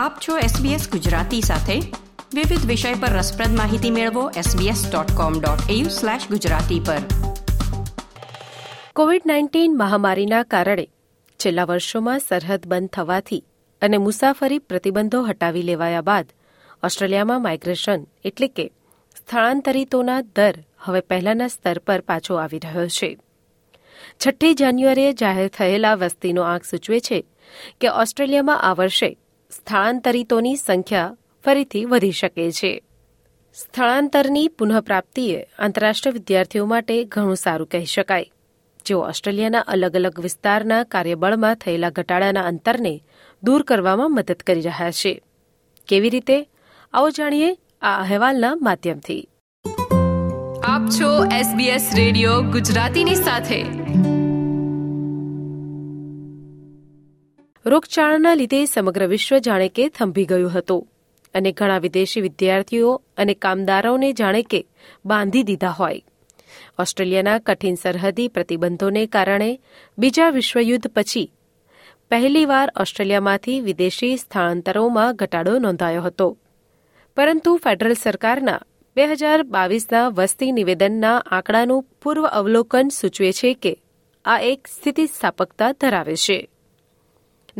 આપ છો SBS ગુજરાતી સાથે વિવિધ વિષય પર રસપ્રદ માહિતી મેળવો sbs.com.au/gujarati પર કોવિડ નાઇન્ટીન મહામારીના કારણે છેલ્લા વર્ષોમાં સરહદ બંધ થવાથી અને મુસાફરી પ્રતિબંધો હટાવી લેવાયા બાદ ઓસ્ટ્રેલિયામાં માઇગ્રેશન એટલે કે સ્થળાંતરિતોના દર હવે પહેલાના સ્તર પર પાછો આવી રહ્યો છે છઠ્ઠી જાન્યુઆરીએ જાહેર થયેલા વસ્તીનો આંક સૂચવે છે કે ઓસ્ટ્રેલિયામાં આ વર્ષે સ્થળાંતરિતોની સંખ્યા ફરીથી વધી શકે છે સ્થળાંતરની પુનઃપ્રાપ્તિએ આંતરરાષ્ટ્રીય વિદ્યાર્થીઓ માટે ઘણું સારું કહી શકાય જેઓ ઓસ્ટ્રેલિયાના અલગ અલગ વિસ્તારના કાર્યબળમાં થયેલા ઘટાડાના અંતરને દૂર કરવામાં મદદ કરી રહ્યા છે કેવી રીતે આવો જાણીએ આ અહેવાલના માધ્યમથી આપ છો SBS રેડિયો ગુજરાતીની સાથે રોગચાળાના લીધે સમગ્ર વિશ્વ જાણે કે થંભી ગયું હતું અને ઘણા વિદેશી વિદ્યાર્થીઓ અને કામદારોને જાણે કે બાંધી દીધા હોય ઓસ્ટ્રેલિયાના કઠિન સરહદી પ્રતિબંધોને કારણે બીજા વિશ્વયુદ્ધ પછી પહેલીવાર ઓસ્ટ્રેલિયામાંથી વિદેશી સ્થળાંતરોમાં ઘટાડો નોંધાયો હતો પરંતુ ફેડરલ સરકારના બે હજાર બાવીસના વસ્તી નિવેદનના આંકડાનું પૂર્વ અવલોકન સૂચવે છે કે આ એક સ્થિતિસ્થાપકતા ધરાવે છે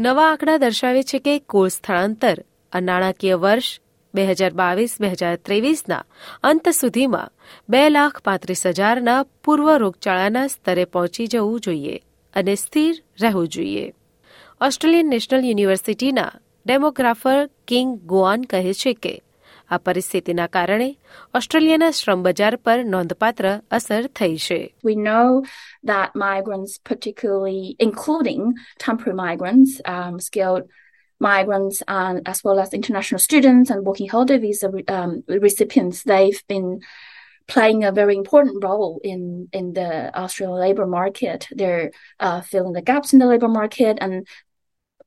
નવા આંકડા દર્શાવે છે કે કુલ સ્થળાંતર આ નાણાકીય વર્ષ બે હજાર બાવીસ બે હજાર ત્રેવીસના અંત સુધીમાં બે લાખ પાંત્રીસ હજારના પૂર્વ રોગચાળાના સ્તરે પહોંચી જવું જોઈએ અને સ્થિર રહેવું જોઈએ ઓસ્ટ્રેલિયન નેશનલ યુનિવર્સિટીના ડેમોગ્રાફર કિંગ ગોઆન કહે છે કે આ પરિસ્થિતિના કારણે ઓસ્ટ્રેલિયાના શ્રમ બજાર પર નોંધપાત્ર અસર થઈ છે We know that migrants particularly including temporary migrants um, skilled migrants and as well as international students and working holiday visa um, recipients they've been playing a very important role in in the Australian labor market. They're uh, filling the gaps in the labor market, and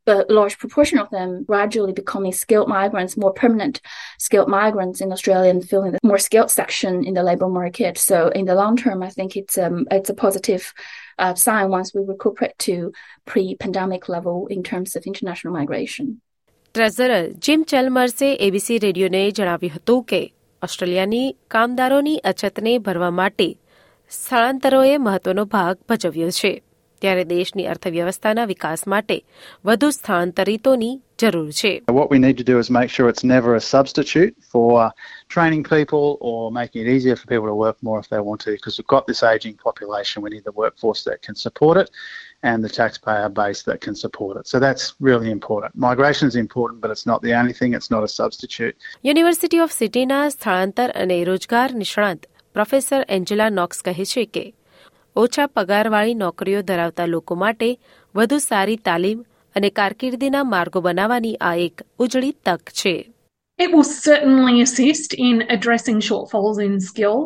but a large proportion of them gradually becoming skilled migrants, more permanent skilled migrants in Australia and filling the more skilled section in the labor market. So in the long term, I think it's um, it's a positive uh, sign once we recuperate to pre-pandemic level in terms of international migration. Treasurer Jim ચેલ્મર્સે ABC રેડિયોને જણાવ્યું હતું કે ઓસ્ટ્રેલિયાની કામદારોની અછતને ભરવા માટે સ્થળાંતરોએ મહત્વનો ભાગ ભજવ્યો છે ત્યારે દેશની અર્થવ્યવસ્થાના વિકાસ માટે વધુ સ્થાનાંતરિતોની જરૂર છે What we need to do is make sure it's never a substitute for uh, training people or making it easier for people to work more if they want to because we've got this aging population we need the workforce that can support it and the taxpayer base that can support it. So that's really important. Migration is important, but it's not the only thing. It's not a substitute. University of Sydney ના સ્થળાંતર અને રોજગાર નિષ્ણાત professor Angela knocks કહે છે કે ઓછા પગારવાળી નોકરીઓ ધરાવતા લોકો માટે વધુ સારી તાલીમ અને કારકિર્દીના માર્ગો બનાવવાની આ એક ઉજળી તક છે It will certainly assist in addressing shortfalls in skill,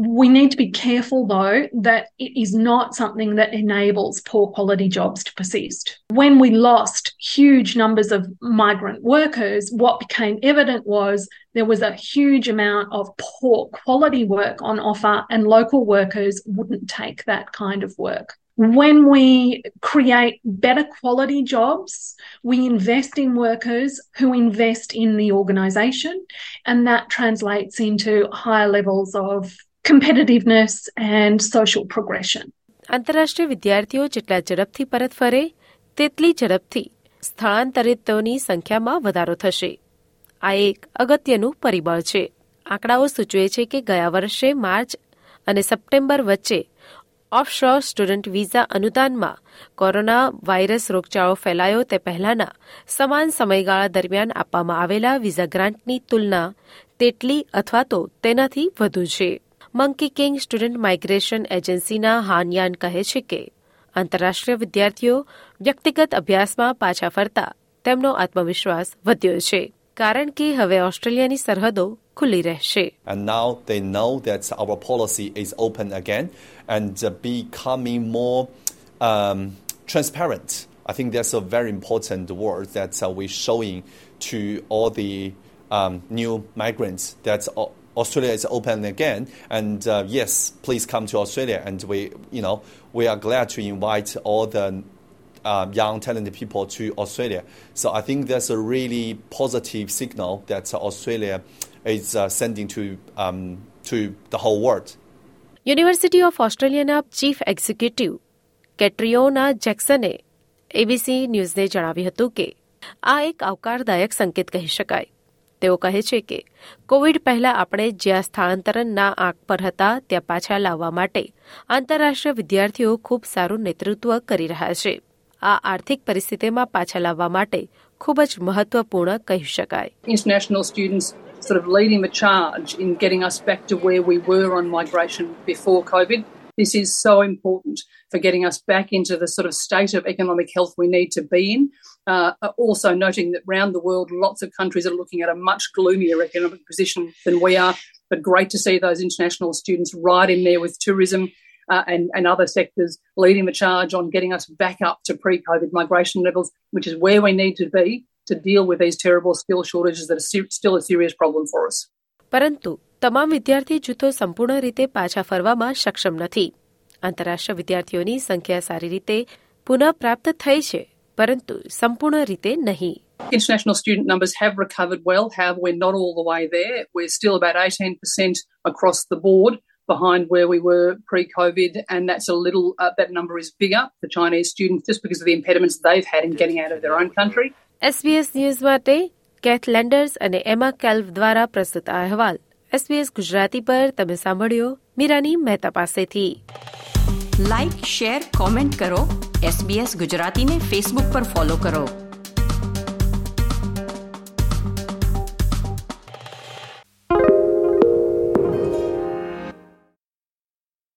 We need to be careful, though, that it is not something that enables poor quality jobs to persist. When we lost huge numbers of migrant workers, what became evident was there was a huge amount of poor quality work on offer, and local workers wouldn't take that kind of work when we create better quality jobs, we invest in workers who invest in the organization, and that translates into higher levels of competitiveness and social progression. આંતરરાષ્ટ્રીય વિદ્યાર્થીઓ જેટલા ઝડપથી પરત ફરે તેટલી ઝડપથી સ્થળાંતરિતોની સંખ્યામાં વધારો થશે આ એક અગત્યનું પરિબળ છે આંકડાઓ સૂચવે છે કે ગયા વર્ષે માર્ચ અને સપ્ટેમ્બર વચ્ચે ઓફશોર સ્ટુડન્ટ વિઝા અનુદાનમાં કોરોના વાયરસ રોગચાળો ફેલાયો તે પહેલાના સમાન સમયગાળા દરમિયાન આપવામાં આવેલા વિઝા ગ્રાન્ટની તુલના તેટલી અથવા તો તેનાથી વધુ છે મંકી કિંગ સ્ટુડન્ટ માઇગ્રેશન એજન્સીના હાનયાન કહે છે કે આંતરરાષ્ટ્રીય વિદ્યાર્થીઓ વ્યક્તિગત અભ્યાસમાં પાછા ફરતા તેમનો આત્મવિશ્વાસ વધ્યો છે કારણ કે હવે ઓસ્ટ્રેલિયાની સરહદો ખુલ્લી રહેશે and now they know that our policy is open again and becoming more um, transparent i think that's a very important word that we're showing to all the um, new migrants that Australia is open again, and uh, yes, please come to Australia. And we, you know, we are glad to invite all the um, young talented people to Australia. So I think that's a really positive signal that Australia is uh, sending to um, to the whole world. University of Australia, chief executive Catriona જેક્સને ABC ન્યૂઝને જણાવ્યું હતું કે આ એક આવકારદાયક સંકેત કહી શકાય તેઓ કહે છે કે કોવિડ પહેલા આપણે જ્યાં સ્થાનાંતરણના આંક પર હતા ત્યાં પાછા લાવવા માટે આંતરરાષ્ટ્રીય વિદ્યાર્થીઓ ખૂબ સારું નેતૃત્વ કરી રહ્યા છે આ આર્થિક પરિસ્થિતિમાં પાછા લાવવા માટે ખૂબ જ મહત્વપૂર્ણ કહી શકાય international students sort of leading the charge in getting us back to where we were on migration before covid This is so important for getting us back into the sort of state of economic health we need to be in. Uh, also, noting that around the world, lots of countries are looking at a much gloomier economic position than we are. But great to see those international students right in there with tourism. Uh, and, and other sectors leading the charge on getting us back up to pre COVID migration levels, which is where we need to be to deal with these terrible skill shortages that are still a serious problem for us. परंतु તમામ વિદ્યાર્થી જૂથો સંપૂર્ણ રીતે પાછા ફરવામાં સક્ષમ નથી આંતરરાષ્ટ્રીય વિદ્યાર્થીઓની સંખ્યા સારી રીતે પુનઃપ્રાપ્ત થઈ છે પરંતુ સંપૂર્ણ રીતે નહીં International student numbers have recovered well. However, we're not all the way there. We're still about 18% across the board behind where we were pre COVID, and that's a little, uh, that number is bigger for Chinese students just because of the impediments they've had in getting out of their own country. SBS News માટે Kath Landers અને Emma કેલ્વ દ્વારા પ્રસ્તુત અહેવાલ SBS Gujarati પર તમે સાંભળ્યો મીરાની મહેતા પાસેથી like share comment કરો એસબીએસ ગુજરાતીને ફેસબુક પર ફોલો કરો